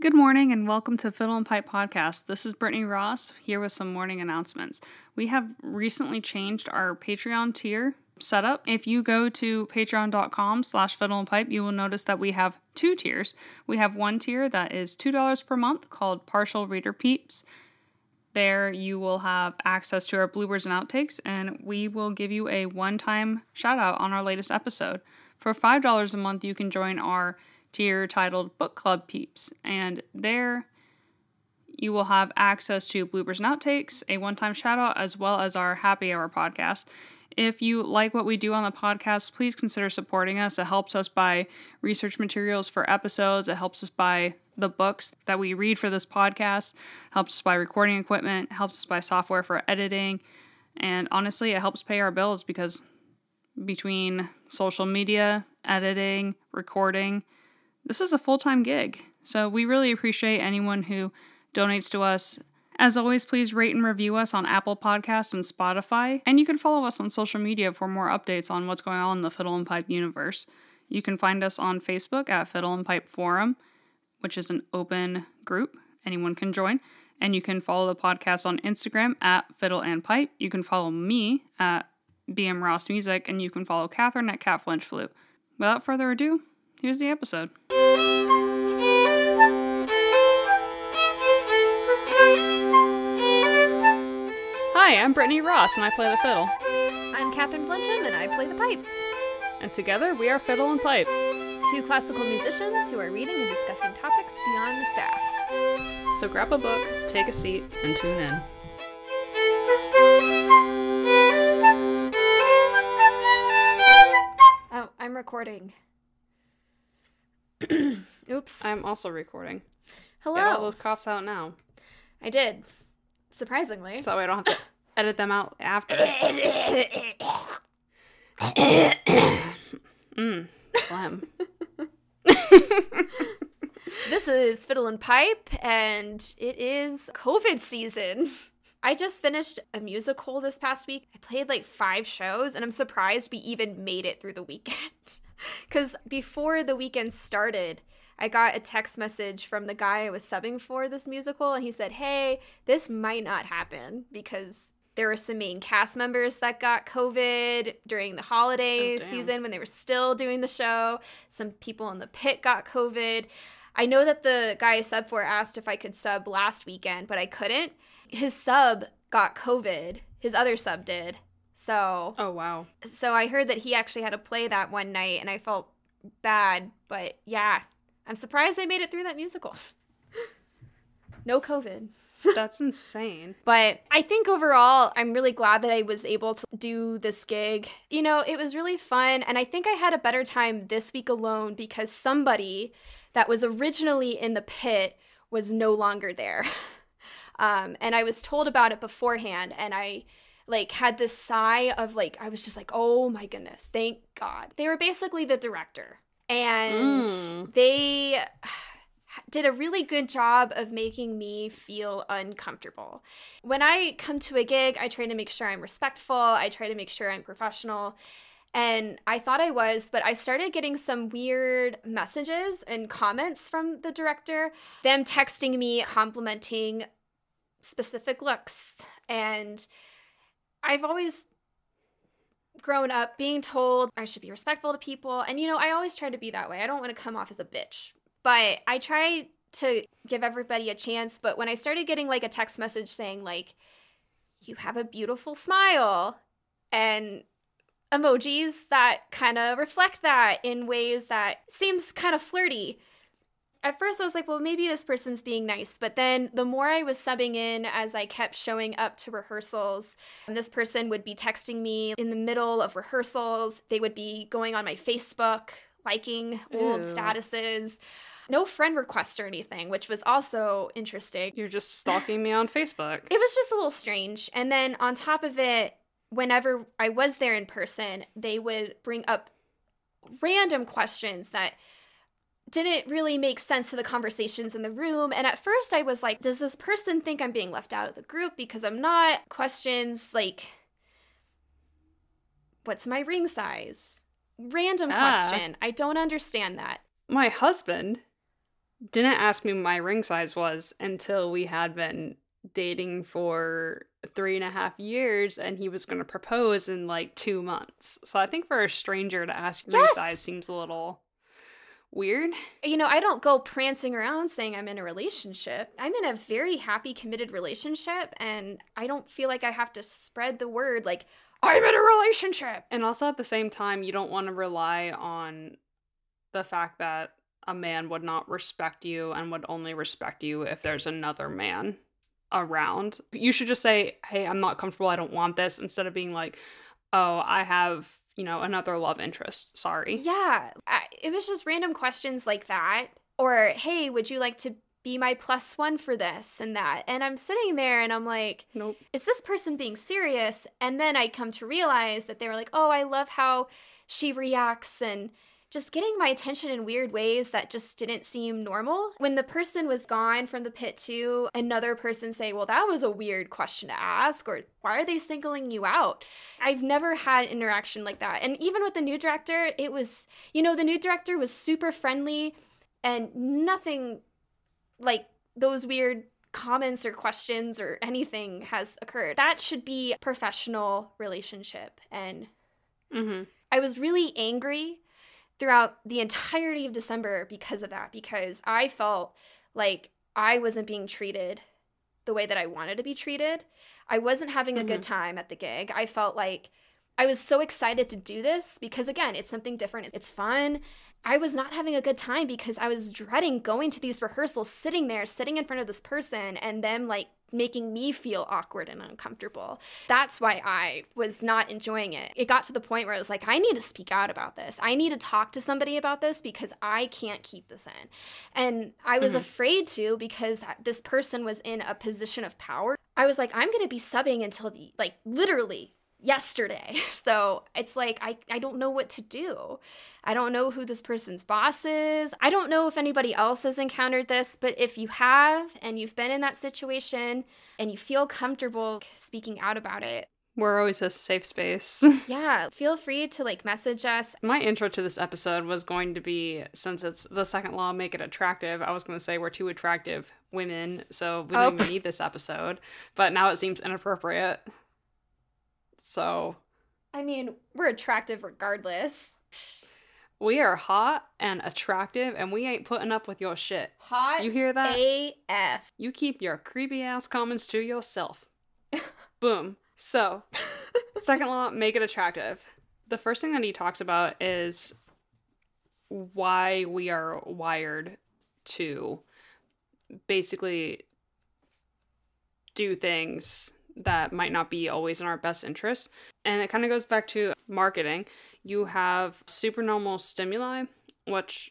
Good morning and welcome to Fiddle and Pipe Podcast. This is Brittany Ross here with some morning announcements. We have recently changed our Patreon tier setup. If you go to patreon.com slash fiddle and pipe, you will notice that we have two tiers. We have one tier that is $2 per month called Partial Reader Peeps. There you will have access to our bloopers and outtakes, and we will give you a one-time shout out on our latest episode. For $5 a month, you can join our tier titled Book Club Peeps, and there you will have access to bloopers and outtakes, a one time shout out, as well as our happy hour podcast. If you like what we do on the podcast, please consider supporting us. It helps us buy research materials for episodes, it helps us buy the books that we read for this podcast, helps us buy recording equipment, helps us buy software for editing, and honestly, it helps pay our bills because between social media, editing, recording, this is a full time gig. So we really appreciate anyone who donates to us. As always, please rate and review us on Apple Podcasts and Spotify, and you can follow us on social media for more updates on what's going on in the Fiddle and Pipe universe. You can find us on Facebook at Fiddle and Pipe Forum, which is an open group anyone can join, and you can follow the podcast on Instagram at Fiddle and Pipe. You can follow me at BM Ross Music, and you can follow Catherine at Cat Flinch Flute. Without further ado, here's the episode. Hi, I'm Brittany Ross and I play the fiddle. I'm Catherine Flinchum and I play the pipe. And together we are Fiddle and Pipe. Two classical musicians who are reading and discussing topics beyond the staff. So grab a book, take a seat, and tune in. Oh, I'm recording. Oops. I'm also recording. Hello. Get all those coughs out now. I did. Surprisingly. So that way I don't have to edit them out after. Mmm, phlegm. this is Fiddle and Pipe, and it is COVID season. I just finished a musical this past week. I played like five shows, and I'm surprised we even made it through the weekend. Because before the weekend started, I got a text message from the guy I was subbing for this musical, and he said, Hey, this might not happen because there were some main cast members that got COVID during the holiday Oh, season when they were still doing the show. Some people in the pit got COVID. I know that the guy I subbed for asked if I could sub last weekend, but I couldn't. His sub got COVID. His other sub did. So Oh, wow. so I heard that he actually had to play that one night and I felt bad, but yeah. I'm surprised they made it through that musical. no COVID. That's insane. But I think overall, I'm really glad that I was able to do this gig. You know, it was really fun. And I think I had a better time this week alone because somebody that was originally in the pit was no longer there. Um, and I was told about it beforehand. And I like had this sigh of like, I was just like, oh my goodness, thank God. They were basically the director. And Mm. they did a really good job of making me feel uncomfortable. When I come to a gig, I try to make sure I'm respectful, I try to make sure I'm professional. And I thought I was, but I started getting some weird messages and comments from the director, them texting me, complimenting specific looks. And I've always grown up being told I should be respectful to people. And, you know, I always try to be that way. I don't want to come off as a bitch but I try to give everybody a chance. But when I started getting like a text message saying, like, you have a beautiful smile, and emojis that kind of reflect that in ways that seems kind of flirty. At first, I was like, well, maybe this person's being nice. But then the more I was subbing in as I kept showing up to rehearsals, this person would be texting me in the middle of rehearsals. They would be going on my Facebook, liking old Ew. statuses. No friend request or anything, which was also interesting. You're just stalking me on Facebook. It was just a little strange. And then on top of it, whenever I was there in person, they would bring up random questions that didn't really make sense to the conversations in the room. And at first, I was like, does this person think I'm being left out of the group because I'm not? Questions like, what's my ring size? Random Ah. question. I don't understand that. My husband didn't ask me my ring size was until we had been dating for three and a half years and he was going to propose in like two months. So I think for a stranger to ask ring Yes! size seems a little weird. You know, I don't go prancing around saying I'm in a relationship. I'm in a very happy, committed relationship, and I don't feel like I have to spread the word like, I'm in a relationship. And also at the same time, you don't want to rely on the fact that a man would not respect you and would only respect you if there's another man around. You should just say, "Hey, I'm not comfortable. I don't want this," instead of being like, "Oh, I have, you know, another love interest. Sorry." Yeah, I, it was just random questions like that. Or, hey, would you like to be my plus one for this and that? And I'm sitting there and I'm like, Nope. is this person being serious? And then I come to realize that they were like, oh, I love how she reacts and just getting my attention in weird ways that just didn't seem normal. When the person was gone from the pit too, another person say, well, that was a weird question to ask, or why are they singling you out? I've never had interaction like that. And even with the new director, it was, you know, the new director was super friendly and nothing like those weird comments or questions or anything has occurred. That should be a professional relationship. And Mm-hmm. I was really angry throughout the entirety of December because of that, because I felt like I wasn't being treated the way that I wanted to be treated. I wasn't having a good mm-hmm. time at the gig. I felt like I was so excited to do this because, again, it's something different. It's fun. I was not having a good time because I was dreading going to these rehearsals, sitting there, sitting in front of this person, and them like making me feel awkward and uncomfortable. That's why I was not enjoying it. It got to the point where I was like, I need to speak out about this. I need to talk to somebody about this because I can't keep this in. And I was Mhm. afraid to because this person was in a position of power. I was like, I'm going to be subbing until the, like, literally yesterday. So it's like, I, I don't know what to do. I don't know who this person's boss is. I don't know if anybody else has encountered this, but if you have and you've been in that situation and you feel comfortable speaking out about it, We're always a safe space. yeah, feel free to like message us. My intro to this episode was going to be since it's the second law, make it attractive. I was going to say we're too attractive women, so we Oh. don't even oh. need this episode. But now it seems inappropriate. So I mean, we're attractive regardless. we are hot and attractive, and we ain't putting up with your shit. Hot You hear that? AF. You keep your creepy ass comments to yourself. Boom. So, second law, make it attractive. The first thing that he talks about is why we are wired to basically do things that might not be always in our best interest. And it kind of goes back to marketing. You have supernormal stimuli, which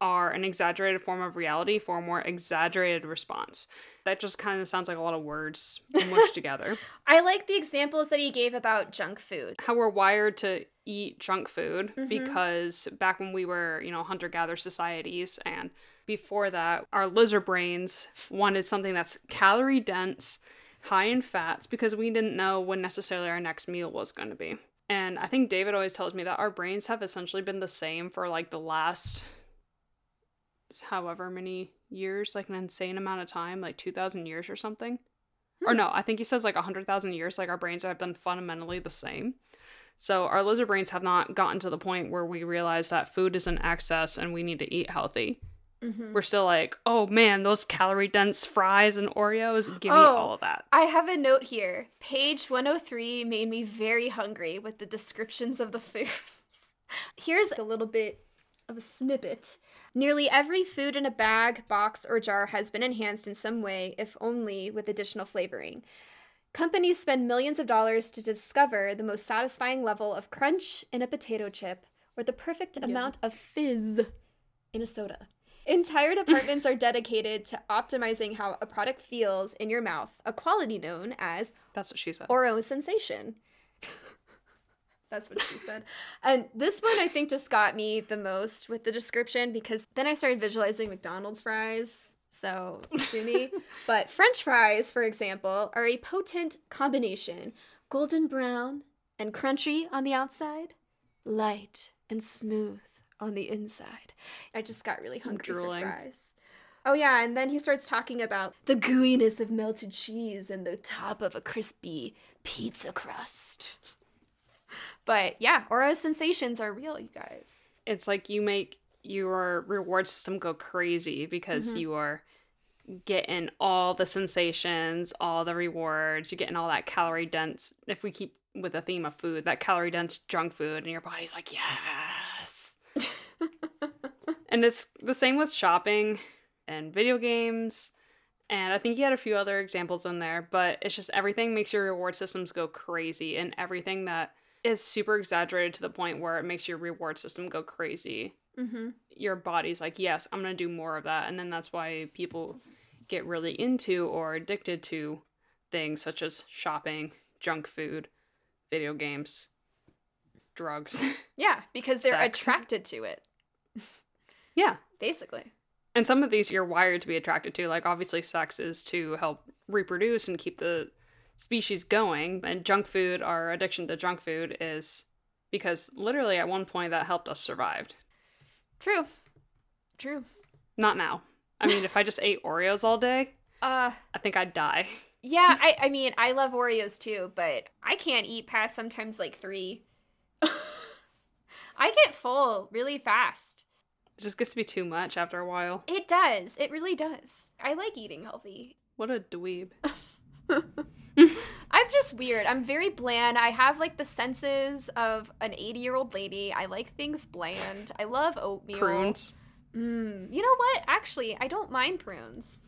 are an exaggerated form of reality for a more exaggerated response. That just kind of sounds like a lot of words mushed together. I like the examples that he gave about junk food. How we're wired to eat junk food Mhm. because back when we were, you know, hunter gatherer societies and before that, our lizard brains wanted something that's calorie dense, high in fats because we didn't know when necessarily our next meal was going to be. And I think David always tells me that our brains have essentially been the same for like the last however many years, like an insane amount of time, like 2000 years or something. Or Hmm. no, I think he says like 100,000 years, like our brains have been fundamentally the same. So our lizard brains have not gotten to the point where we realize that food is in excess and we need to eat healthy. Mhm. We're still like, oh man, those calorie dense fries and Oreos, give me Oh. all of that. I have a note here. Page 103 made me very hungry with the descriptions of the foods. Here's a little bit of a snippet. Nearly every food in a bag, box, or jar has been enhanced in some way, if only with additional flavoring. Companies spend millions of dollars to discover the most satisfying level of crunch in a potato chip or the perfect Yum. amount of fizz in a soda. Entire departments are dedicated to optimizing how a product feels in your mouth, a quality known as That's what she said. orosensation. That's what she said. And this one I think just got me the most with the description because then I started visualizing McDonald's fries. So sue me. but French fries, for example, are a potent combination golden brown and crunchy on the outside, light and smooth on the inside. I just got really hungry for fries. Oh yeah, and then he starts talking about the gooiness of melted cheese and the top of a crispy pizza crust. But yeah, Oreo sensations are real, you guys. It's like you make your reward system go crazy because Mhm. you are getting all the sensations, all the rewards, you're getting all that calorie dense. If we keep with the theme of food, that calorie dense junk food, and your body's like, yes. and it's the same with shopping and video games. And I think you had a few other examples in there, but it's just everything makes your reward systems go crazy, and everything that is super exaggerated to the point where it makes your reward system go crazy. Mm-hmm. Your body's like, yes, I'm gonna do more of that, and then that's why people get really into or addicted to things such as shopping, junk food, video games, drugs. Yeah, because they're Sex. attracted to it, yeah, basically. And some of these you're wired to be attracted to. Like, obviously, sex is to help reproduce and keep the species going. And junk food, our addiction to junk food, is because literally at one point that helped us survive. True. True. Not now. I mean, if I just ate Oreos all day, Uh I think I'd die. yeah, I I mean, I love Oreos too, but I can't eat past sometimes like 3. I get full really fast. It just gets to be too much after a while. It does. It really does. I like eating healthy. What a dweeb. I'm just weird. I'm very bland. I have like the senses of an 80 year old lady. I like things bland. I love oatmeal. Prunes. Mm, you know what? Actually, I don't mind prunes.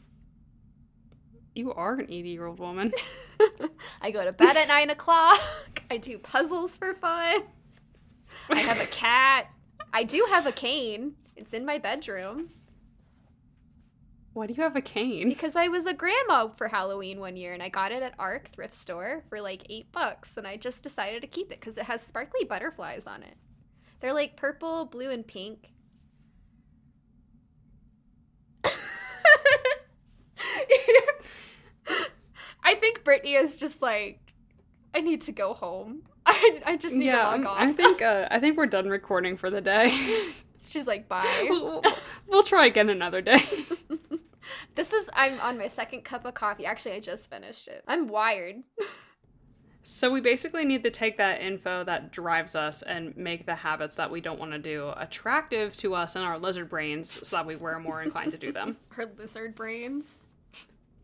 You are an 80 year old woman. I go to bed at nine o'clock. I do puzzles for fun. I have a cat. I do have a cane. It's in my bedroom Why do you have a cane? because I was a grandma for Halloween one year and I got it at ARC thrift store for like eight bucks and I just decided to keep it because it has sparkly butterflies on it. They're like purple, blue, and pink. I think Brittany is just like, I need to go home. I, I just need yeah, to log off. I think uh, I think we're done recording for the day. She's like, bye. we'll, we'll- we'll try again another day. This is I'm on my second cup of coffee. Actually, I just finished it. I'm wired. So we basically need to take that info that drives us and make the habits that we don't want to do attractive to us in our lizard brains so that we were more inclined to do them. Her lizard brains.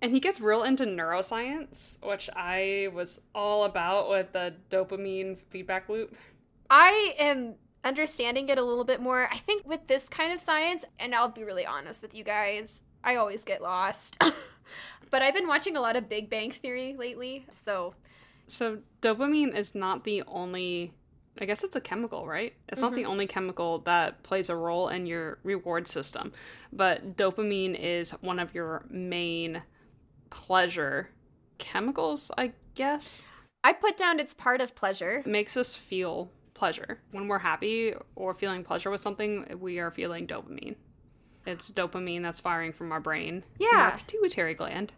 And he gets real into neuroscience, which I was all about with the dopamine feedback loop. I am understanding it a little bit more. I think with this kind of science, and I'll be really honest with you guys, I always get lost. but I've been watching a lot of Big Bang Theory lately, so So dopamine is not the only I guess it's a chemical, right? It's not the mm-hmm. only chemical that plays a role in your reward system, but dopamine is one of your main pleasure chemicals, I guess. I put down it's part of pleasure. It makes us feel pleasure. When we're happy or feeling pleasure with something, we are feeling dopamine. It's dopamine that's firing from our brain, from Yeah. our pituitary gland.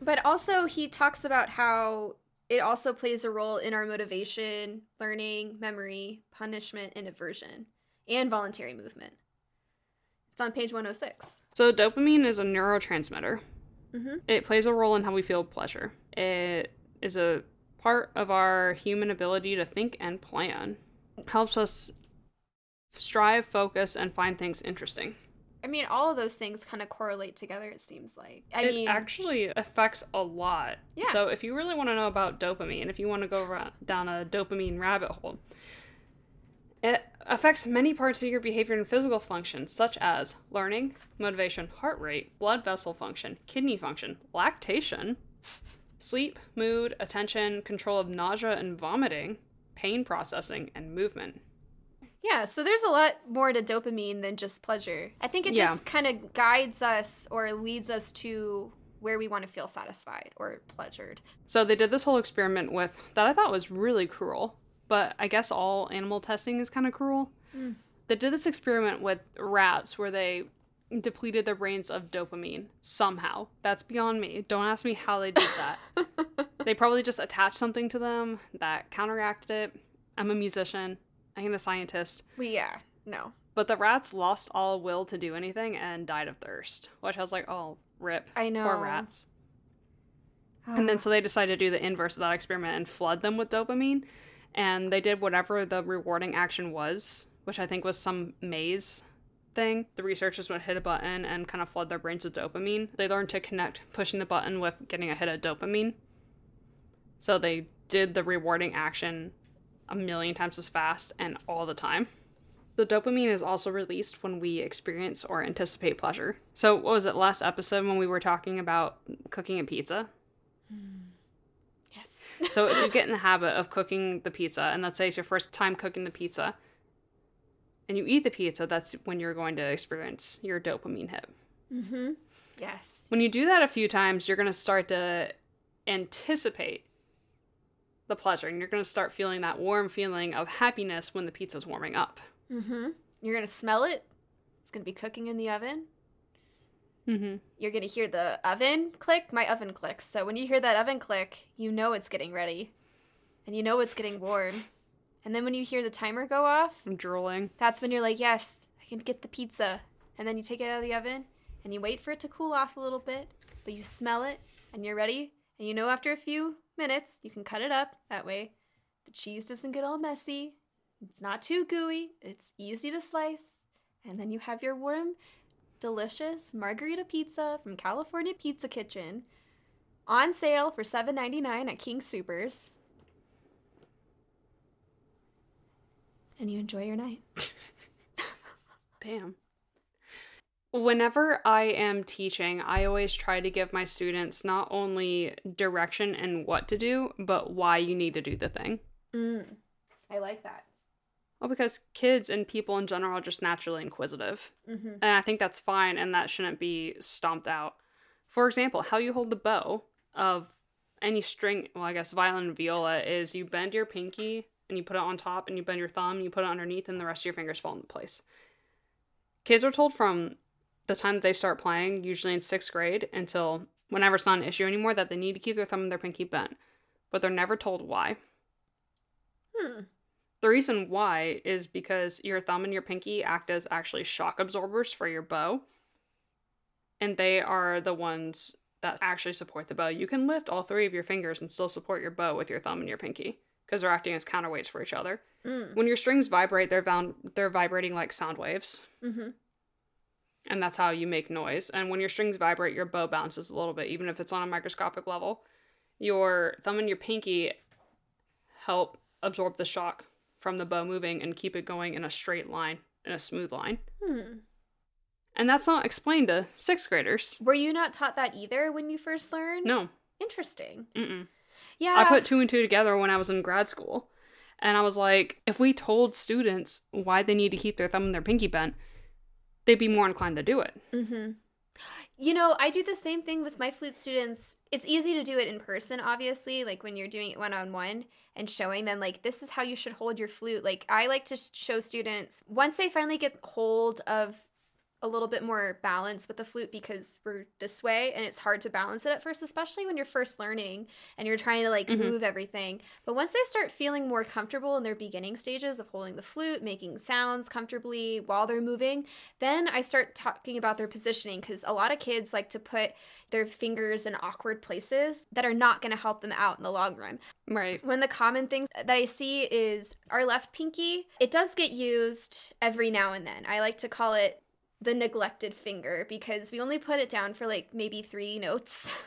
But also, he talks about how it also plays a role in our motivation, learning, memory, punishment, and aversion, and voluntary movement. It's on page 106. So dopamine is a neurotransmitter. Mm-hmm. It plays a role in how we feel pleasure. It is a part of our human ability to think and plan. It helps us strive, focus, and find things interesting. I mean, all of those things kind of correlate together, it seems like. I it mean, actually affects a lot. Yeah. So if you really want to know about dopamine, if you want to go ra- down a dopamine rabbit hole, it affects many parts of your behavior and physical functions, such as learning, motivation, heart rate, blood vessel function, kidney function, lactation, sleep, mood, attention, control of nausea and vomiting, pain processing, and movement. yeah, so there's a lot more to dopamine than just pleasure. I think it Yeah. just kind of guides us or leads us to where we want to feel satisfied or pleasured. So they did this whole experiment with that I thought was really cruel, but I guess all animal testing is kind of cruel. Mm. They did this experiment with rats where they depleted their brains of dopamine somehow. That's beyond me. Don't ask me how they did that. they probably just attached something to them that counteracted it. I'm a musician. I am a scientist. Well, yeah, no. But the rats lost all will to do anything and died of thirst, which I was like, oh, rip. I know. Poor rats. And then so they decided to do the inverse of that experiment and flood them with dopamine. And they did whatever the rewarding action was, which I think was some maze thing. The researchers would hit a button and kind of flood their brains with dopamine. They learned to connect pushing the button with getting a hit of dopamine. So they did the rewarding action a million times as fast and all the time. The dopamine is also released when we experience or anticipate pleasure. So, what was it last episode when we were talking about cooking a pizza? yes. So, if you get in the habit of cooking the pizza, and let's say it's your first time cooking the pizza, and you eat the pizza, that's when you're going to experience your dopamine hit. mm-hmm. Yes. When you do that a few times, you're going to start to anticipate the pleasure, and you're going to start feeling that warm feeling of happiness when the pizza's warming up. Mm-hmm. You're gonna smell it. It's gonna be cooking in the oven. Mm-hmm. You're gonna hear the oven click. My oven clicks. So when you hear that oven click, you know it's getting ready, and you know it's getting warm. And then when you hear the timer go off, I'm drooling. that's when you're like, yes, I can get the pizza. And then you take it out of the oven and you wait for it to cool off a little bit, but you smell it and you're ready. And you know after a few minutes, you can cut it up. That way the cheese doesn't get all messy. It's not too gooey. It's easy to slice. And then you have your warm, delicious margarita pizza from California Pizza Kitchen on sale for $7.99 at King Supers. And you enjoy your night. Bam. Whenever I am teaching, I always try to give my students not only direction and what to do, but why you need to do the thing. Mm, I like that. Well, because kids and people in general are just naturally inquisitive. Mm-hmm. And I think that's fine and that shouldn't be stomped out. For example, how you hold the bow of any string, well, I guess violin and viola, is you bend your pinky and you put it on top and you bend your thumb and you put it underneath and the rest of your fingers fall into place. Kids are told from the time that they start playing, usually in sixth grade, until whenever it's not an issue anymore, that they need to keep their thumb and their pinky bent. But they're never told why. Hmm. The reason why is because your thumb and your pinky act as actually shock absorbers for your bow. And they are the ones that actually support the bow. You can lift all three of your fingers and still support your bow with your thumb and your pinky because they're acting as counterweights for each other. Mm. When your strings vibrate, they're found, they're vibrating like sound waves, Mm-hmm. and that's how you make noise. And when your strings vibrate, your bow bounces a little bit, even if it's on a microscopic level. Your thumb and your pinky help absorb the shock from the bow moving and keep it going in a straight line, in a smooth line. Hmm. And that's not explained to sixth graders. Were you not taught that either when you first learned? No. Interesting. Mm-mm. Yeah. I put two and two together when I was in grad school. And I was like, if we told students why they need to keep their thumb and their pinky bent, they'd be more inclined to do it. Mm-hmm. You know, I do the same thing with my flute students. It's easy to do it in person, obviously, like when you're doing it one on one and showing them, like, this is how you should hold your flute. Like, I like to show students once they finally get hold of a little bit more balance with the flute because we're this way and it's hard to balance it at first, especially when you're first learning and you're trying to like Mhm. move everything. But once they start feeling more comfortable in their beginning stages of holding the flute, making sounds comfortably while they're moving, then I start talking about their positioning because a lot of kids like to put their fingers in awkward places that are not going to help them out in the long run. Right. One of the common things that I see is our left pinky. It does get used every now and then. I like to call it the neglected finger because we only put it down for like maybe three notes.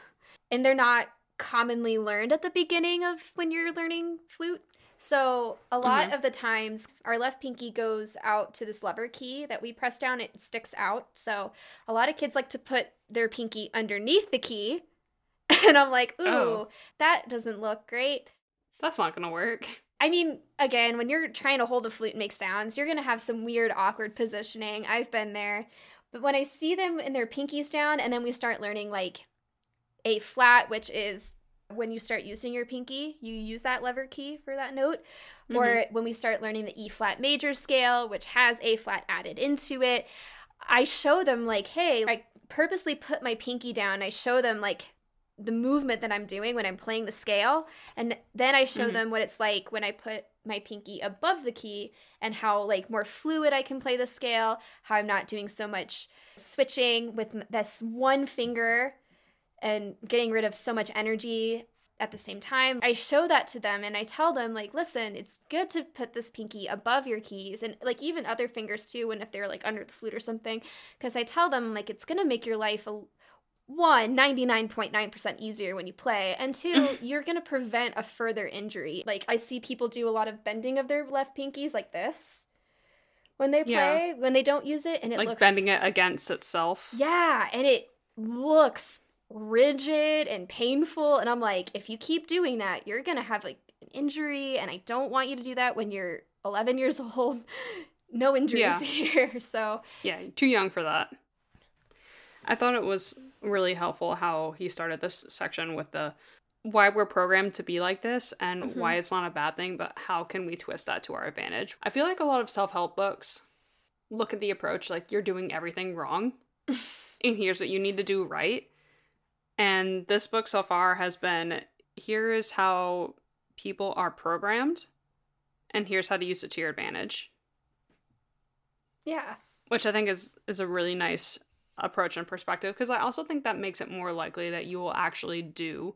And they're not commonly learned at the beginning of when you're learning flute. So, a lot mm-hmm. of the times, our left pinky goes out to this lever key that we press down, it sticks out. So, a lot of kids like to put their pinky underneath the key. And I'm like, ooh, Oh. that doesn't look great. That's not going to work. I mean, again, when you're trying to hold the flute and make sounds, you're going to have some weird, awkward positioning. I've been there. But when I see them in their pinkies down, and then we start learning like A flat, which is when you start using your pinky, you use that lever key for that note. Mm-hmm. Or when we start learning the E flat major scale, which has A flat added into it, I show them like, hey, I purposely put my pinky down. I show them like the movement that I'm doing when I'm playing the scale. And then I show Mhm. them what it's like when I put my pinky above the key and how like more fluid I can play the scale, how I'm not doing so much switching with this one finger and getting rid of so much energy at the same time. I show that to them and I tell them like, "Listen, it's good to put this pinky above your keys and like even other fingers too when if they're like under the flute or something because I tell them like it's going to make your life a one 99.9% easier when you play and two you're going to prevent a further injury like i see people do a lot of bending of their left pinkies like this when they play yeah. when they don't use it and it like looks bending it against itself yeah and it looks rigid and painful and i'm like if you keep doing that you're going to have like an injury and i don't want you to do that when you're 11 years old no injuries yeah. here so yeah too young for that I thought it was really helpful how he started this section with the why we're programmed to be like this and mm-hmm. why it's not a bad thing, but how can we twist that to our advantage? I feel like a lot of self help books look at the approach like you're doing everything wrong, and here's what you need to do right. And this book so far has been here is how people are programmed, and here's how to use it to your advantage. Yeah. Which I think is is a really nice approach and perspective because I also think that makes it more likely that you will actually do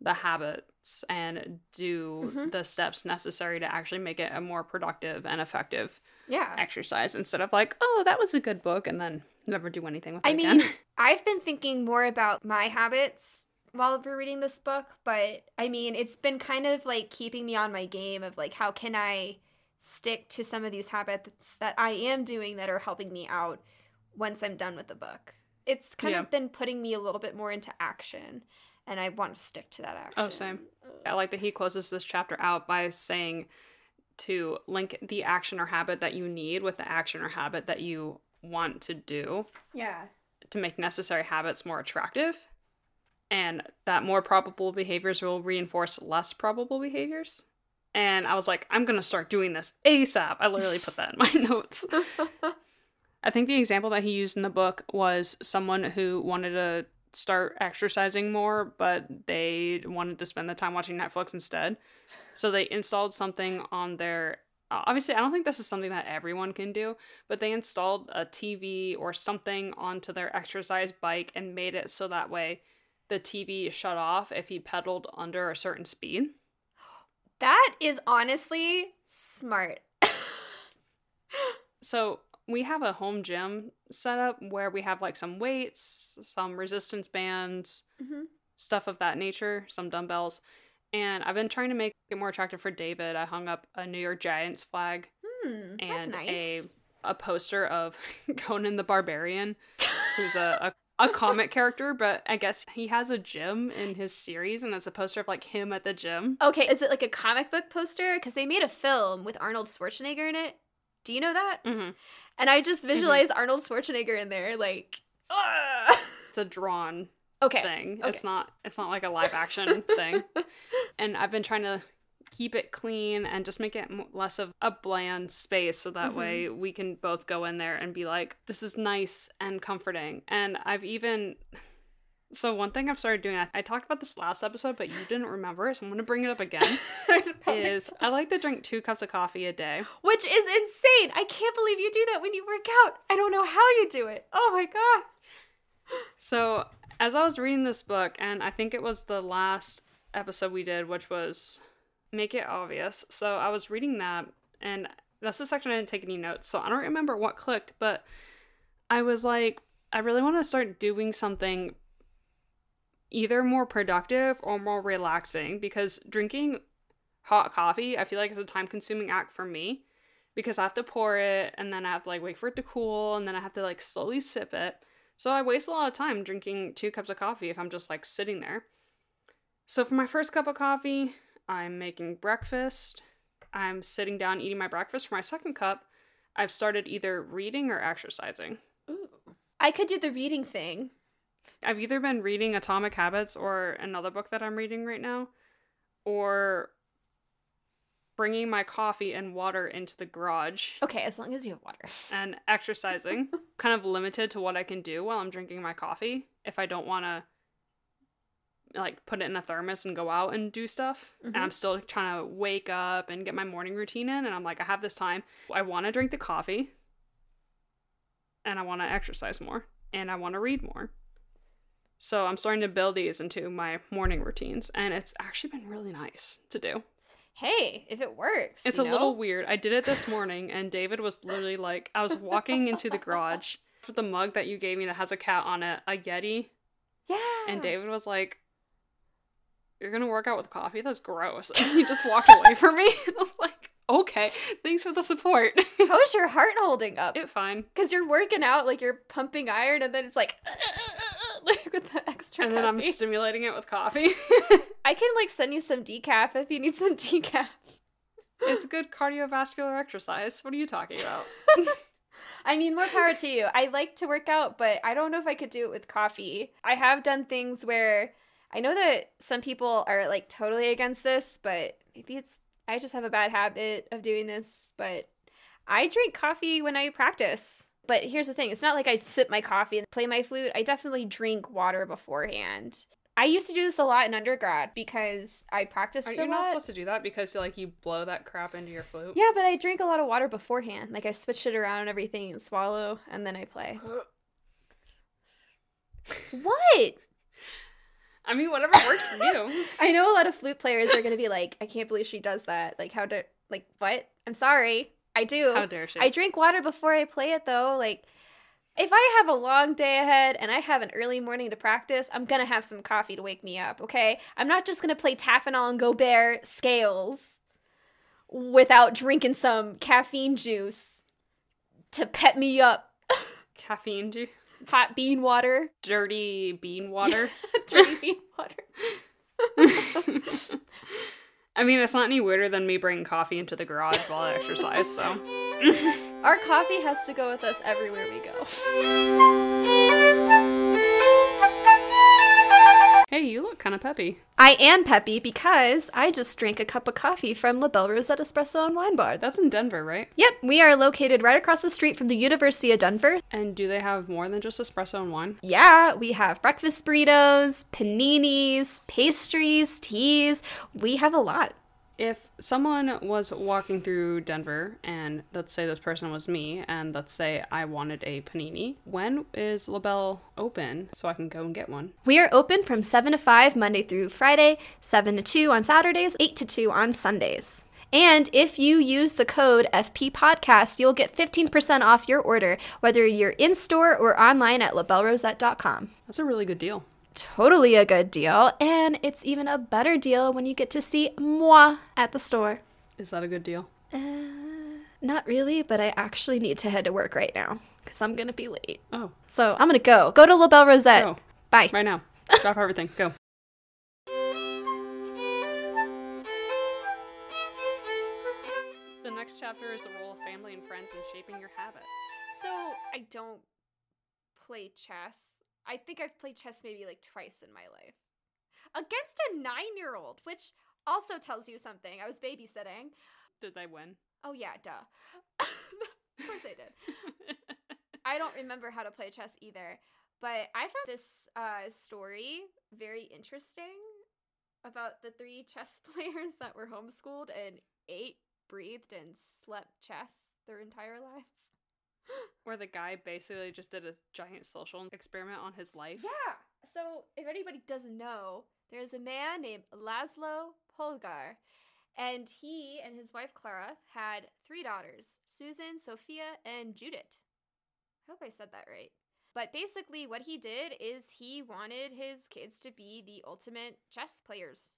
the habits and do mm-hmm. the steps necessary to actually make it a more productive and effective yeah exercise instead of like oh that was a good book and then never do anything with it I again. mean I've been thinking more about my habits while we're reading this book but I mean it's been kind of like keeping me on my game of like how can I stick to some of these habits that I am doing that are helping me out once I'm done with the book. It's kind yeah. of been putting me a little bit more into action, and I want to stick to that oh, action. Oh, same. I like that he closes this chapter out by saying to link the action or habit that you need with the action or habit that you want to do. Yeah. To make necessary habits more attractive. And that more probable behaviors will reinforce less probable behaviors. And I was like, I'm going to start doing this ASAP. I literally put that in my notes. I think the example that he used in the book was someone who wanted to start exercising more, but they wanted to spend the time watching Netflix instead. So they installed something on their. Uh, obviously, I don't think this is something that everyone can do, but they installed a TV or something onto their exercise bike and made it so that way the TV shut off if he pedaled under a certain speed. That is honestly smart. so we have a home gym set up where we have like some weights, some resistance bands, mm-hmm. stuff of that nature, some dumbbells. And I've been trying to make it more attractive for David. I hung up a New York Giants flag mm, and nice. a a poster of Conan the Barbarian, who's a, a, a comic character, but I guess he has a gym in his series, and it's a poster of like him at the gym. Okay, is it like a comic book poster? Because they made a film with Arnold Schwarzenegger in it. Do you know that? Mm-hmm. And I just mm-hmm. visualize mm-hmm. Arnold Schwarzenegger in there, like. it's a drawn okay. thing. Okay. It's not. It's not like a live action thing. And I've been trying to keep it clean and just make it less of a bland space so that mm-hmm. way we can both go in there and be like this is nice and comforting and i've even so one thing I've started doing, I, I, talked about this last episode, but you didn't remember so I'm gonna bring it up again. is I like to drink two cups of coffee a day, which is insane. I can't believe you do that when you work out. I don't know how you do it. Oh my god. So as I was reading this book, and I think it was the last episode we did, which was make it obvious. So I was reading that, and that's the section I didn't take any notes, so I don't remember what clicked, but I was like, I really want to start doing something either more productive or more relaxing because drinking hot coffee I feel like is a time consuming act for me because I have to pour it and then I have to like wait for it to cool and then I have to like slowly sip it. So I waste a lot of time drinking two cups of coffee if I'm just like sitting there. So for my first cup of coffee, I'm making breakfast. I'm sitting down eating my breakfast. For my second cup, I've started either reading or exercising. Ooh. I could do the reading thing. I've either been reading Atomic Habits or another book that I'm reading right now, or bringing my coffee and water into the garage. Okay, as long as you have water. And exercising. kind of limited to what I can do while I'm drinking my coffee if I don't want to like put it in a thermos and go out and do stuff. Mhm. And I'm still trying to wake up and get my morning routine in. And I'm like, I have this time. I want to drink the coffee and I want to exercise more and I want to read more. So I'm starting to build these into my morning routines. And it's actually been really nice to do. Hey, if it works. It's a little weird. I did it this morning, and David was literally like, I was walking into the garage for the mug that you gave me that has a cat on it, a Yeti, Yeah. and David was like, You're gonna work out with coffee? That's gross. And he just walked away from me. And I was like, Okay, thanks for the support. How's your heart holding up? it fine. Because you're working out, like you're pumping iron, and then it's like, like with the extra. And then I'm stimulating it with coffee. I can like send you some decaf if you need some decaf. it's good cardiovascular exercise. What are you talking about? I mean, more power to you. I like to work out, but I don't know if I could do it with coffee. I have done things where I know that some people are like totally against this, but maybe it's I just have a bad habit of doing this, but I drink coffee when I practice. But here's the thing, it's not like I sip my coffee and play my flute. I definitely drink water beforehand. I used to do this a lot in undergrad because I practiced Are a you not supposed to do that because like you blow that crap into your flute? Yeah, but I drink a lot of water beforehand. Like I switch it around and everything and swallow and then I play. what? I mean, whatever works for you. I know a lot of flute players are going to be like, I can't believe she does that. Like how do like what? I'm sorry. I do. How dare she? I drink water before I play it though. Like if I have a long day ahead and I have an early morning to practice, I'm to have some coffee to wake me up, okay? I'm not just to play Taffanel and Gaubert scales without drinking some caffeine juice to pep me up. Caffeine juice. Hot bean water, dirty bean water. dirty bean water. I mean, it's not any weirder than me bringing coffee into the garage while I exercise, so. Our coffee has to go with us everywhere we go. Hey, you look kind of peppy. I am peppy because I just drank a cup of coffee from La Belle Rosette Espresso and Wine Bar. That's in Denver, right? Yep, we are located right across the street from the University of Denver. And do they have more than just espresso and wine? Yeah, we have breakfast burritos, paninis, pastries, teas. We have a lot. If someone was walking through Denver, and let's say this person was me, and let's say I wanted a panini, when is LaBelle open so I can go and get one? We are open from 7 to 5 Monday through Friday, 7 to 2 on Saturdays, 8 to 2 on Sundays. And if you use the code FP Podcast, you'll get 15% off your order, whether you're in store or online at labellerosette.com. That's a really good deal. Totally a good deal, and it's even a better deal when you get to see moi at the store. Is that a good deal? Uh, not really, but I actually need to head to work right now because I'm gonna be late. Oh, So I'm gonna go. Go to La Belle Rosette. go. Bye. Right now. Drop everything. Go. The next chapter is the role of family and friends in shaping your habits. So I don't play chess. I think I've played chess maybe like twice in my life. Against a nine year old, which also tells you something. I was babysitting. Did they win? Oh, yeah, duh. of course they did. I don't remember how to play chess either. But I found this uh, story very interesting about the three chess players that were homeschooled and ate, breathed, and slept chess their entire lives. Where the guy basically just did a giant social experiment on his life. Yeah. So, if anybody doesn't know, there's a man named Laszlo Polgar, and he and his wife Clara had three daughters Susan, Sofia, and Judith. I hope I said that right. But basically, what he did is he wanted his kids to be the ultimate chess players.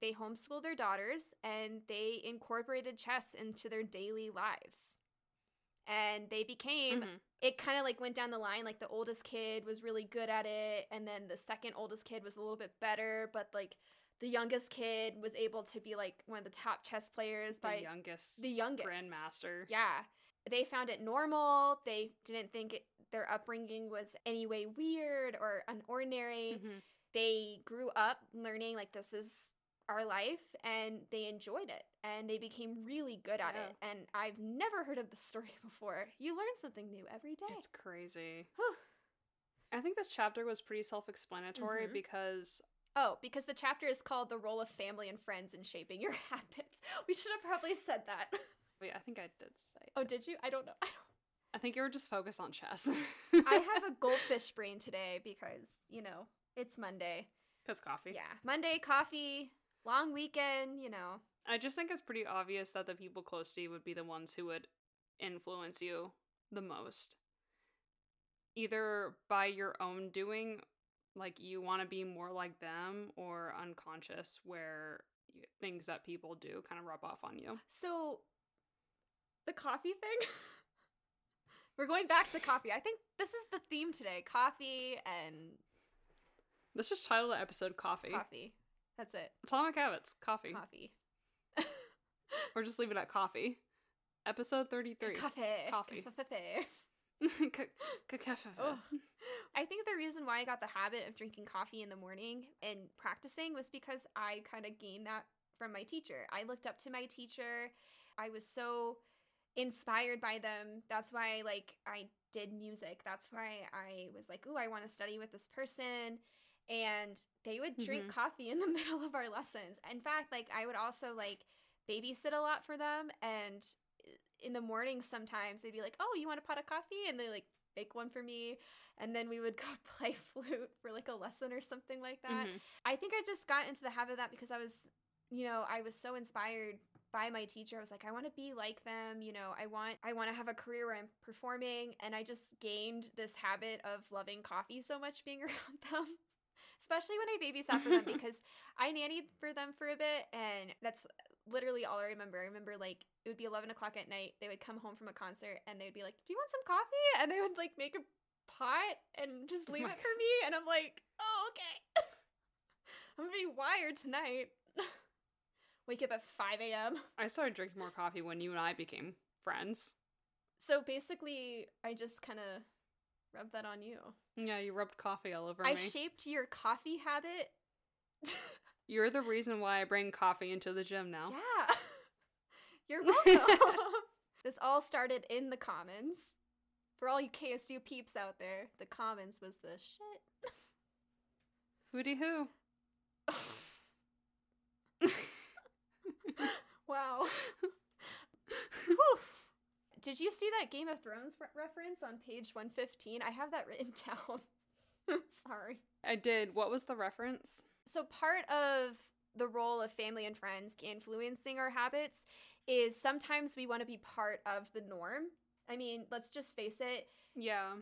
They homeschooled their daughters and they incorporated chess into their daily lives. And they became Mhm. it kind of like went down the line like the oldest kid was really good at it and then the second oldest kid was a little bit better but like the youngest kid was able to be like one of the top chess players The by youngest, the youngest grandmaster. yeah they found it normal they didn't think it, their upbringing was any way weird or unordinary Mhm. they grew up learning like this is our life and they enjoyed it and they became really good at Yeah. it and i've never heard of this story before you learn something new every day It's crazy. Whew. I think this chapter was pretty self explanatory Mhm. because Oh, because the chapter is called The Role of Family and Friends in Shaping Your Habits. We should have probably said that. Wait, I think I did say. Oh, did you? I don't know. I don't I think you were just focused on chess. I have a goldfish brain today because, you know, it's Monday. Because coffee. Yeah. Monday, coffee, long weekend, you know. I just think it's pretty obvious that the people close to you would be the ones who would influence you the most. Either by your own doing, like you want to be more like them, or unconscious, where things that people do kind of rub off on you. So, the coffee thing. We're going back to coffee. I think this is the theme today coffee and Let's just title the episode Coffee. coffee. That's it. Atomic Habits, Coffee. Coffee. Or just leave it at Coffee. Episode 33. Coffee. Coffee. Coffee. Ca- ca- cafe. Ugh. I think the reason why I got the habit of drinking coffee in the morning and practicing was because I kind of gained that from my teacher. I looked up to my teacher. I was so inspired by them. That's why like I did music. That's why I was like, "Ooh, I want to study with this person." And they would drink Mhm. coffee in the middle of our lessons. In fact, like I would also like babysit a lot for them and in the morning sometimes they'd be like, "Oh, you want a pot of coffee?" and they like make one for me and then we would go play flute for like a lesson or something like that. Mhm. I think I just got into the habit of that because I was, you know, I was so inspired by my teacher. I was like, I want to be like them, you know, I want I want to have a career where I'm performing and I just gained this habit of loving coffee so much being around them. Especially when I babysat for them because I nannied for them for a bit and that's literally all I remember. I remember like it would be 11 o'clock at night. They would come home from a concert and they'd be like, Do you want some coffee? And they would like make a pot and just oh leave my it for me. And I'm like, Oh, okay. I'm gonna be wired tonight. Wake up at 5 a.m. I started drinking more coffee when you and I became friends. So basically, I just kind of rubbed that on you. Yeah, you rubbed coffee all over I me. shaped your coffee habit. You're the reason why I bring coffee into the gym now. Yeah. You're welcome. this all started in the Commons. For all you KSU peeps out there, the Commons was the shit. Hooty hoo. Wow. Whew. Did you see that Game of Thrones re- reference on page 115? I have that written down. Sorry. I did. What was the reference? So, part of the role of family and friends influencing our habits is sometimes we want to be part of the norm. I mean, let's just face it, Yeah.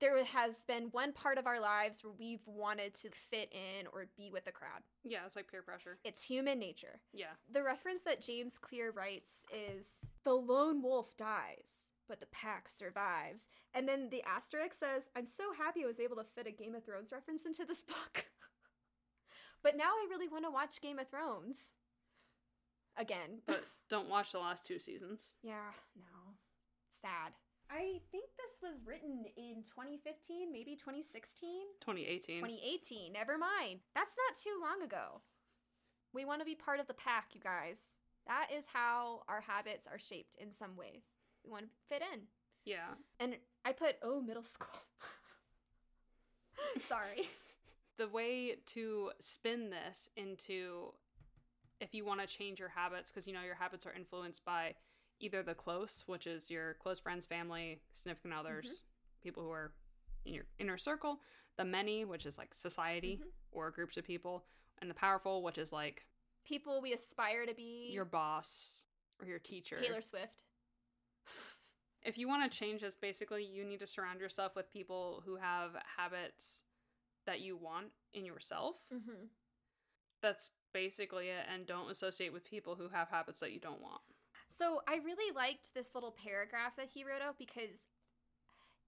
There has been one part of our lives where we've wanted to fit in or be with the crowd. Yeah, it's like peer pressure. It's human nature. Yeah. The reference that James Clear writes is the lone wolf dies, but the pack survives. And then the asterisk says, I'm so happy I was able to fit a Game of Thrones reference into this book. but now I really want to watch Game of Thrones again. But don't watch the last two seasons. yeah, no. Sad. I think this was written in 2015, maybe 2016. 2018. 2018. Never mind. That's not too long ago. We want to be part of the pack, you guys. That is how our habits are shaped in some ways. We want to fit in. Yeah. And I put, oh, middle school. Sorry. The way to spin this into if you want to change your habits, because you know your habits are influenced by either the close, which is your close friends, family, significant others, people who are in your inner circle, the many, which is like society or groups of people, and the powerful, which is like People we aspire to be. your boss or your teacher. Taylor Swift. If you want to change this, basically, you need to surround yourself with people who have habits that you want in yourself. Mm-hmm. That's basically it. And don't associate with people who have habits that you don't want. So I really liked this little paragraph that he wrote out because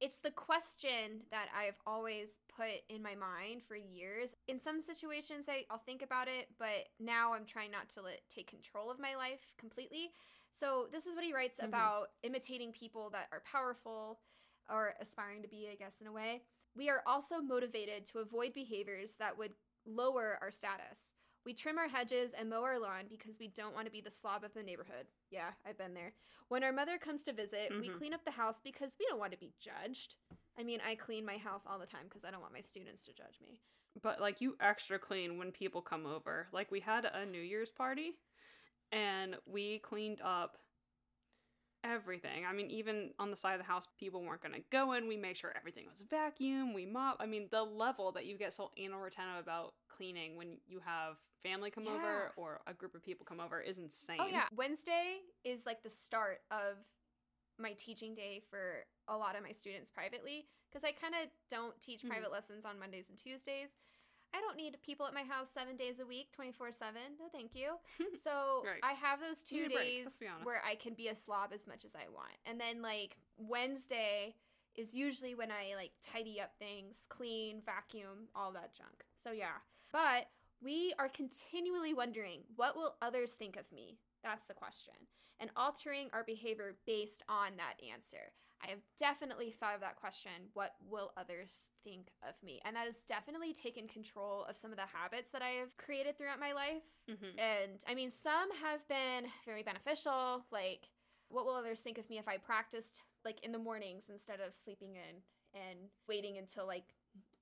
it's the question that I've always put in my mind for years. In some situations, I, I'll think about it, but now I'm trying not to let take control of my life completely. So this is what he writes Mhm. about imitating people that are powerful or aspiring to be, I guess, in a way. We are also motivated to avoid behaviors that would lower our status. We trim our hedges and mow our lawn because we don't want to be the slob of the neighborhood. Yeah, I've been there. When our mother comes to visit, we Mhm. clean up the house because we don't want to be judged. I mean, I clean my house all the time because I don't want my students to judge me. but like you extra clean when people come over. Like we had a New Year's party and we cleaned up everything. I mean, even on the side of the house, people weren't going to go in. We made sure everything was vacuum. We mop. I mean, the level that you get so anal retentive about cleaning when you have family come Yeah. over or a group of people come over is insane. Oh yeah, Wednesday is like the start of my teaching day for a lot of my students privately because I kind of don't teach Mhm. private lessons on Mondays and Tuesdays. I don't need people at my house seven days a week, 24 7. No, thank you. So Right. I have those two need a break, let's days where I can be a slob as much as I want. And then, like, Wednesday is usually when I, like, tidy up things, clean, vacuum, all that junk. So, yeah. But we are continually wondering what will others think of me? That's the question. And altering our behavior based on that answer. I have definitely thought of that question what will others think of me? And that has definitely taken control of some of the habits that I have created throughout my life. Mhm. And I mean, some have been very beneficial. Like, what will others think of me if I practiced like in the mornings instead of sleeping in and waiting until like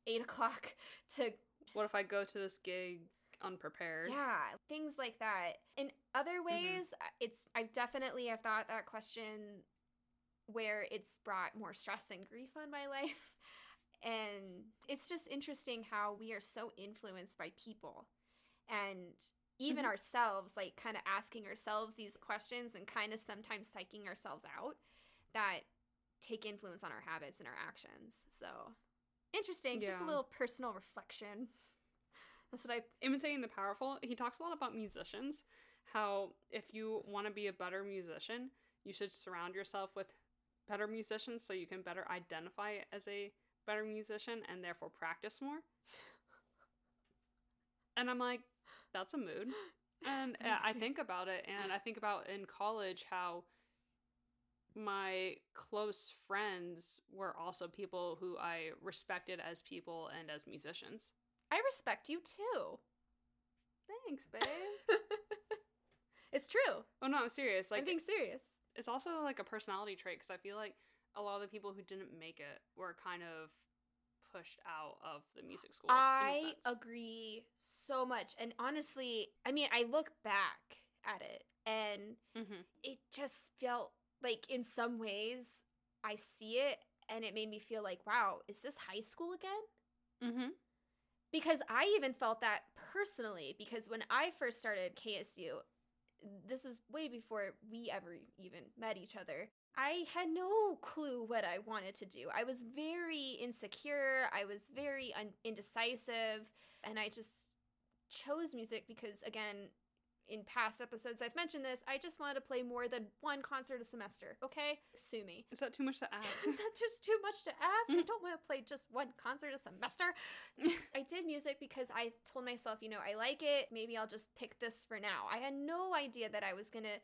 eight o'clock to What if I go to this gig unprepared? yeah, things like that. In other ways, it's I've definitely have thought that question where it's brought more stress and grief on my life. And it's just interesting how we are so influenced by people. And even Mhm. ourselves, like kind of asking ourselves these questions and kind of sometimes psyching ourselves out that take influence on our habits and our actions. So interesting. Just a little personal reflection. That's what I imitating the powerful he talks a lot about musicians how if you want to be a better musician you should surround yourself with better musicians so you can better identify as a better musician and therefore practice more and i'm like that's a mood and uh, i think about it and i think about in college how my close friends were also people who i respected as people and as musicians I respect you too. thanks babe it's true. Oh no, I'm serious. Like I'm being serious. It's also like a personality trait because I feel like a lot of the people who didn't make it were kind of pushed out of the music school. I agree so much. And honestly, I mean, I look back at it and Mhm. it just felt like in some ways I see it and it made me feel like, wow, is this high school again? Mhm. Because I even felt that personally because when I first started KSU, this is way before we ever even met each other. I had no clue what I wanted to do. I was very insecure, I was very un- indecisive, and I just chose music because again, in past episodes I've mentioned this, I just wanted to play more than one concert a semester, okay? Sue me. Is that too much to ask? Is that just too much to ask? I don't want to play just one concert a semester. I did music because I told myself, you know, I like it. Maybe I'll just pick this for now. I had no idea that I was going to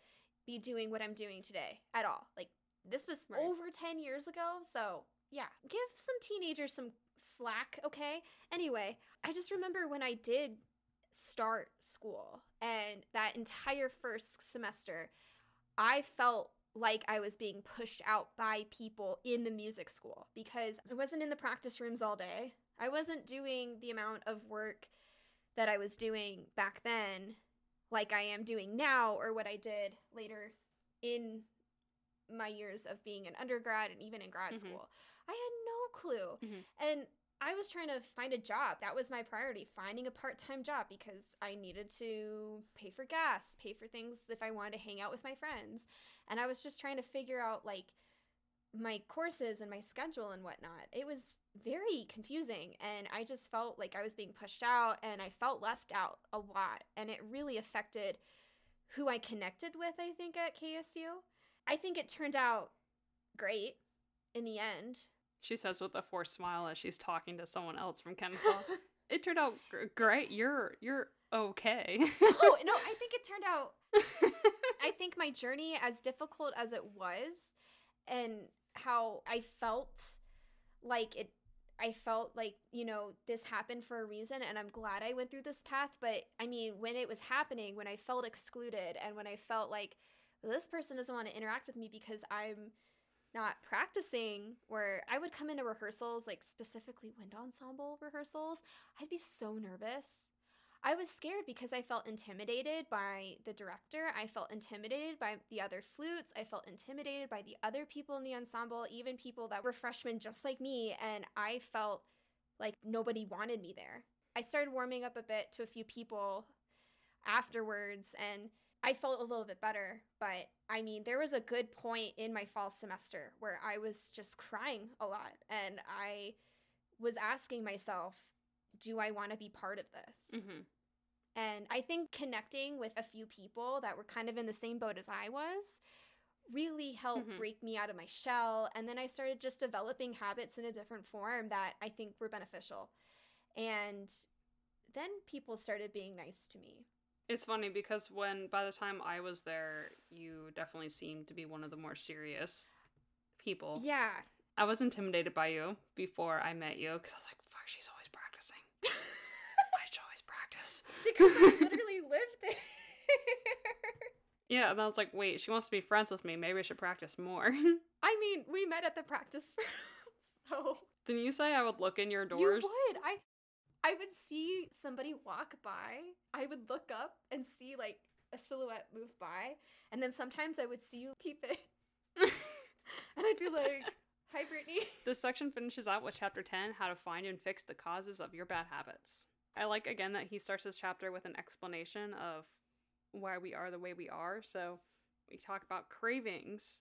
be doing what I'm doing today at all. Like, this was Right. over 10 years ago. So, yeah, give some teenagers some slack, okay? Anyway, I just remember when I did start school and that entire first semester, I felt like I was being pushed out by people in the music school because I wasn't in the practice rooms all day. I wasn't doing the amount of work that I was doing back then, like I am doing now, or what I did later in my years of being an undergrad and even in grad Mhm. school. I had no clue. Mhm. And I was trying to find a job. That was my priority, finding a part time job because I needed to pay for gas, pay for things if I wanted to hang out with my friends. And I was just trying to figure out like my courses and my schedule and whatnot. It was very confusing. And I just felt like I was being pushed out and I felt left out a lot. And it really affected who I connected with, I think, at KSU. I think it turned out great in the end. She says with a forced smile as she's talking to someone else from Kennesaw. it turned out gr- great. You're you're okay. oh no i think it turned out i think my journey as difficult as it was and how i felt like it i felt like you know this happened for a reason and i'm glad i went through this path but i mean when it was happening when i felt excluded and when i felt like this person doesn't want to interact with me because i'm not practicing where I would come into rehearsals, like specifically wind ensemble rehearsals, I'd be so nervous. I was scared because I felt intimidated by the director. I felt intimidated by the other flutes. I felt intimidated by the other people in the ensemble, even people that were freshmen just like me. And I felt like nobody wanted me there. I started warming up a bit to a few people afterwards and I felt a little bit better. But I mean, there was a good point in my fall semester where I was just crying a lot and I was asking myself, do I want to be part of this? Mm-hmm. And I think connecting with a few people that were kind of in the same boat as I was really helped Mhm. break me out of my shell. And then I started just developing habits in a different form that I think were beneficial. And then people started being nice to me. It's funny because when by the time I was there, you definitely seemed to be one of the more serious people. Yeah. I was intimidated by you before I met you because I was like, "Fuck, she's always practicing. I should always practice." Because I literally lived there. Yeah, and I was like, "Wait, she wants to be friends with me. Maybe I should practice more." I mean, we met at the practice room. So Didn't you say I would look in your doors? You would. I I would see somebody walk by. I would look up and see like a silhouette move by, and then sometimes I would see you peep it, and I'd be like, "Hi, Brittany." This section finishes out with chapter 10 How to Find and Fix the Causes of Your Bad Habits. I like again that he starts this chapter with an explanation of why we are the way we are. So we talk about cravings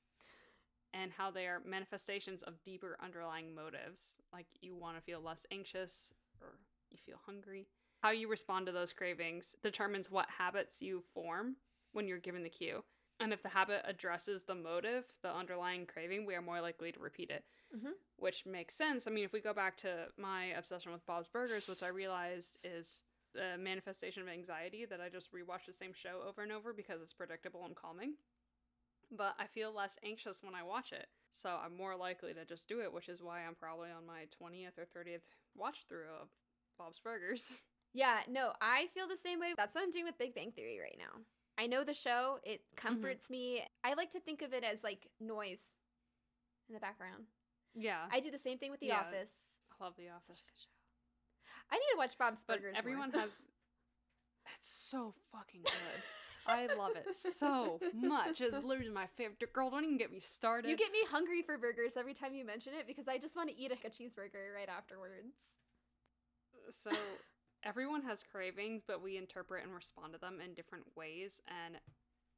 and how they are manifestations of deeper underlying motives. Like you want to feel less anxious or you feel hungry. How you respond to those cravings determines what habits you form when you're given the cue. And if the habit addresses the motive, the underlying craving, we are more likely to repeat it Mhm. which makes sense. I mean, if we go back to my obsession with Bob's Burgers, which I realized is a manifestation of anxiety that I just rewatch the same show over and over because it's predictable and calming. But I feel less anxious when I watch it. So I'm more likely to just do it, which is why I'm probably on my 20th or 30th watch through of Bob's Burgers. Yeah, no, I feel the same way. That's what I'm doing with Big Bang Theory right now. I know the show, it mm-hmm. comforts me. I like to think of it as like noise in the background. Yeah. I do the same thing with The Yeah. Office. I love The Office. show. I need to watch Bob's But Burgers. everyone more. has. It's so fucking good. I love it so much. It's literally my favorite. Girl, don't even get me started. You get me hungry for burgers every time you mention it because I just want to eat a cheeseburger right afterwards. So everyone has cravings, but we interpret and respond to them in different ways, and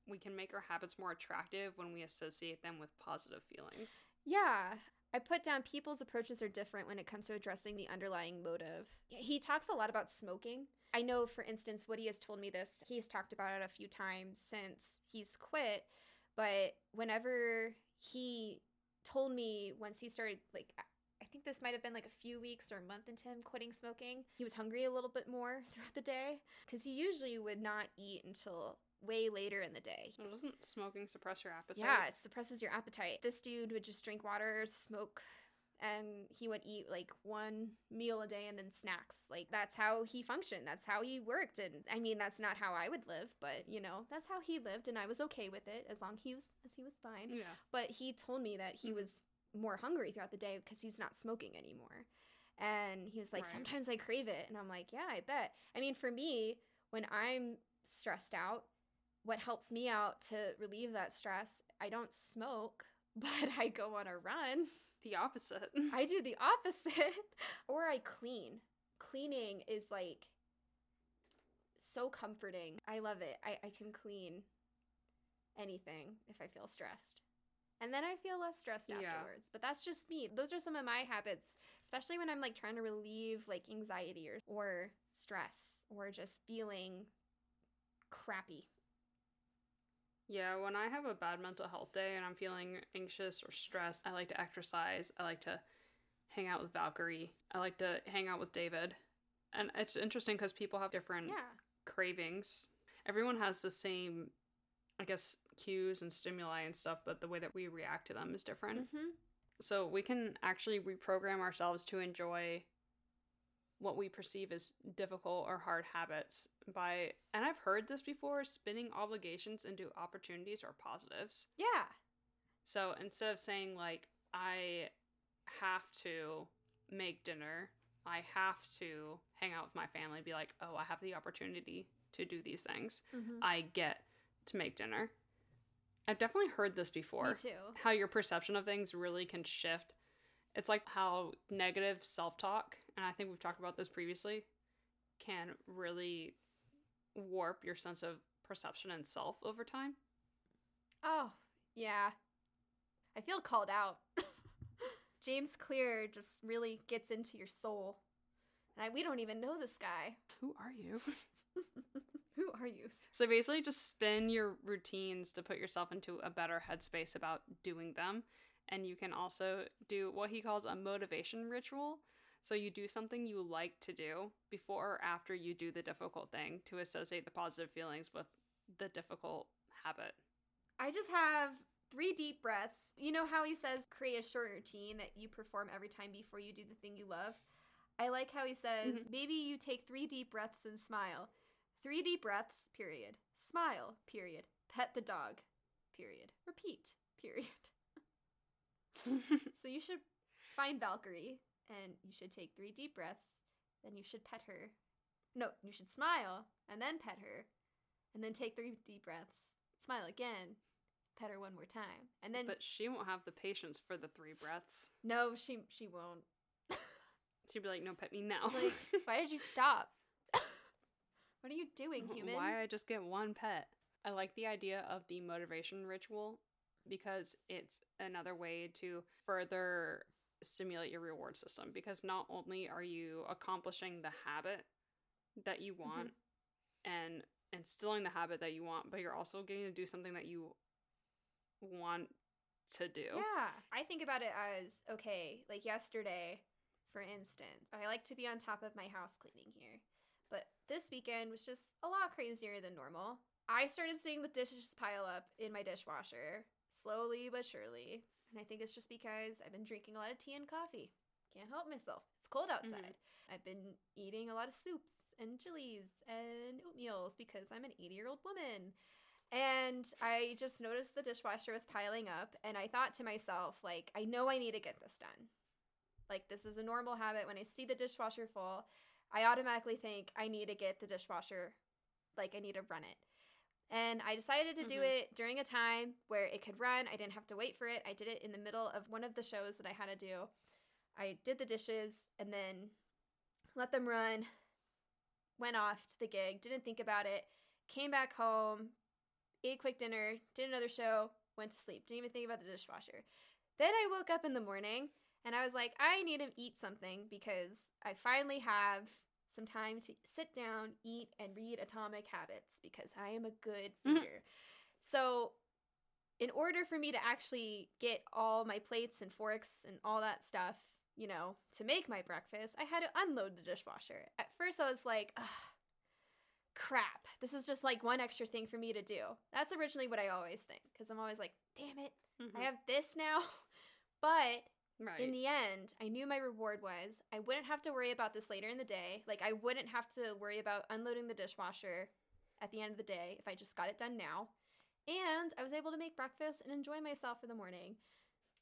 we can make our habits more attractive when we associate them with positive feelings. Yeah. I put down people's approaches are different when it comes to addressing the underlying motive. He talks a lot about smoking. I know, for instance, Woody has told me this. He's talked about it a few times since he's quit. But whenever he told me once he started, like, this might have been like a few weeks or a month into him quitting smoking, he was hungry a little bit more throughout the day because he usually would not eat until way later in the day. So doesn't smoking suppress your appetite? Yeah, it suppresses your appetite. This dude would just drink water, smoke, and he would eat like one meal a day and then snacks. Like that's how he functioned. That's how he worked. And I mean, that's not how I would live, but you know, that's how he lived, and I was okay with it as long he was as he was fine. Yeah. But he told me that he Mhm. was more hungry throughout the day because he's not smoking anymore. And he was like, Right. sometimes I crave it. And I'm like, yeah, I bet. I mean, for me, when I'm stressed out, what helps me out to relieve that stress, I don't smoke, but I go on a run. The opposite. I do the opposite. or I clean. Cleaning is like so comforting. I love it. I, I can clean anything if I feel stressed. And then I feel less stressed Yeah. afterwards. But that's just me. Those are some of my habits, especially when I'm like trying to relieve like anxiety or, or stress or just feeling crappy. Yeah, when I have a bad mental health day and I'm feeling anxious or stressed, I like to exercise. I like to hang out with Valkyrie. I like to hang out with David. And it's interesting because people have different Yeah. cravings. Everyone has the same, I guess, cues and stimuli and stuff, but the way that we react to them is different. hmm So we can actually reprogram ourselves to enjoy what we perceive as difficult or hard habits by, and I've heard this before, spinning obligations into opportunities or positives. Yeah. So instead of saying, like, I have to make dinner, I have to hang out with my family, be like, oh, I have the opportunity to do these things. Mm-hmm. I get to make dinner. I've definitely heard this before. Me too. How your perception of things really can shift. It's like how negative self talk, and I think we've talked about this previously, can really warp your sense of perception and self over time. Oh, yeah. I feel called out. James Clear just really gets into your soul. And I, we don't even know this guy. Who are you? Who are you? So basically, just spin your routines to put yourself into a better headspace about doing them. And you can also do what he calls a motivation ritual. So you do something you like to do before or after you do the difficult thing to associate the positive feelings with the difficult habit. I just have three deep breaths. You know how he says create a short routine that you perform every time before you do the thing you love? I like how he says mm-hmm. maybe you take three deep breaths and smile. Three deep breaths, period. Smile, period. Pet the dog, period. Repeat, period. so you should find Valkyrie and you should take three deep breaths. Then you should pet her. No, you should smile and then pet her. And then take three deep breaths. Smile again. Pet her one more time. And then But she won't have the patience for the three breaths. no, she she won't. She'd be like, no, pet me now. Like, why did you stop? What are you doing, human? Why I just get one pet? I like the idea of the motivation ritual because it's another way to further stimulate your reward system because not only are you accomplishing the habit that you mm-hmm. want and instilling the habit that you want, but you're also getting to do something that you want to do. Yeah. I think about it as okay, like yesterday, for instance, I like to be on top of my house cleaning here. But this weekend was just a lot crazier than normal. I started seeing the dishes pile up in my dishwasher slowly but surely. And I think it's just because I've been drinking a lot of tea and coffee. Can't help myself. It's cold mm-hmm. outside. I've been eating a lot of soups and chilies and oatmeals because I'm an 80 year old woman. And I just noticed the dishwasher was piling up, and I thought to myself, like, I know I need to get this done. Like, this is a normal habit. When I see the dishwasher full, I automatically think I need to get the dishwasher, like, I need to run it. And I decided to do Mhm. it during a time where it could run. I didn't have to wait for it. I did it in the middle of one of the shows that I had to do. I did the dishes and then let them run, went off to the gig, didn't think about it, came back home, ate a quick dinner, did another show, went to sleep. Didn't even think about the dishwasher. Then I woke up in the morning and I was like, I need to eat something because I finally have some time to sit down, eat, and read Atomic Habits because I am a good Mhm. reader. So, in order for me to actually get all my plates and forks and all that stuff, you know, to make my breakfast, I had to unload the dishwasher. At first, I was like, Ugh, crap, this is just like one extra thing for me to do. That's originally what I always think because I'm always like, damn it, Mhm. I have this now. but right. in the end, I knew my reward was I wouldn't have to worry about this later in the day. Like, I wouldn't have to worry about unloading the dishwasher at the end of the day if I just got it done now. And I was able to make breakfast and enjoy myself for the morning.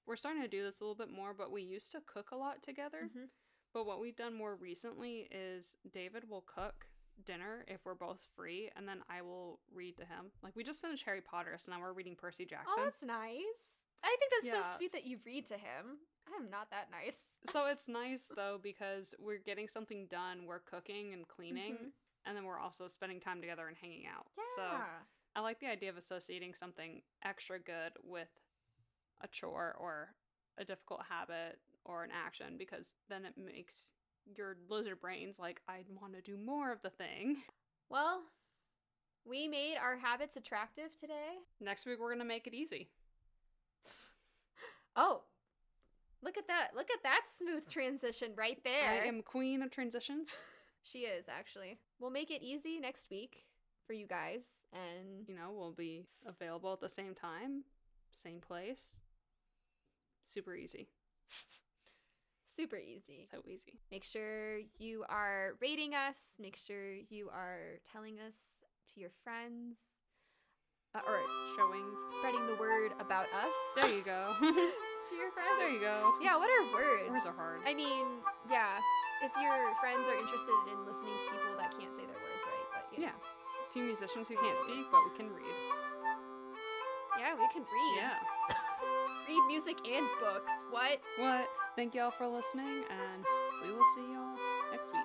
We're starting to do this a little bit more, but we used to cook a lot together. Mhm. But what we've done more recently is David will cook dinner if we're both free, and then I will read to him. Like we just finished Harry Potter, so now we're reading Percy Jackson. Oh, Jackson. that's nice. I think that's Yeah. so sweet that you read to him. I'm not that nice. so it's nice though because we're getting something done. We're cooking and cleaning, Mhm. and then we're also spending time together and hanging out. Yeah. So I like the idea of associating something extra good with a chore or a difficult habit or an action because then it makes your lizard brains like I'd want to do more of the thing. well, we made our habits attractive today. Next week we're going to make it easy. Oh, look at that. Look at that smooth transition right there. I am queen of transitions. She is actually. We'll make it easy next week for you guys, and you know, we'll be available at the same time, same place. Super easy. super easy. So easy. Make sure you are rating us. Make sure you are telling us to your friends. Uh, or Showing. spreading the word about us There you go. to your friends. there you go. Yeah, what are words? Words are hard. I mean, yeah, if your friends are interested in listening to people that can't say their words right, but you know. Yeah. Two musicians who can't speak, but we can read. Yeah, we can read. Yeah. Read music and books. What? What? Thank y'all for listening, and we will see y'all next week.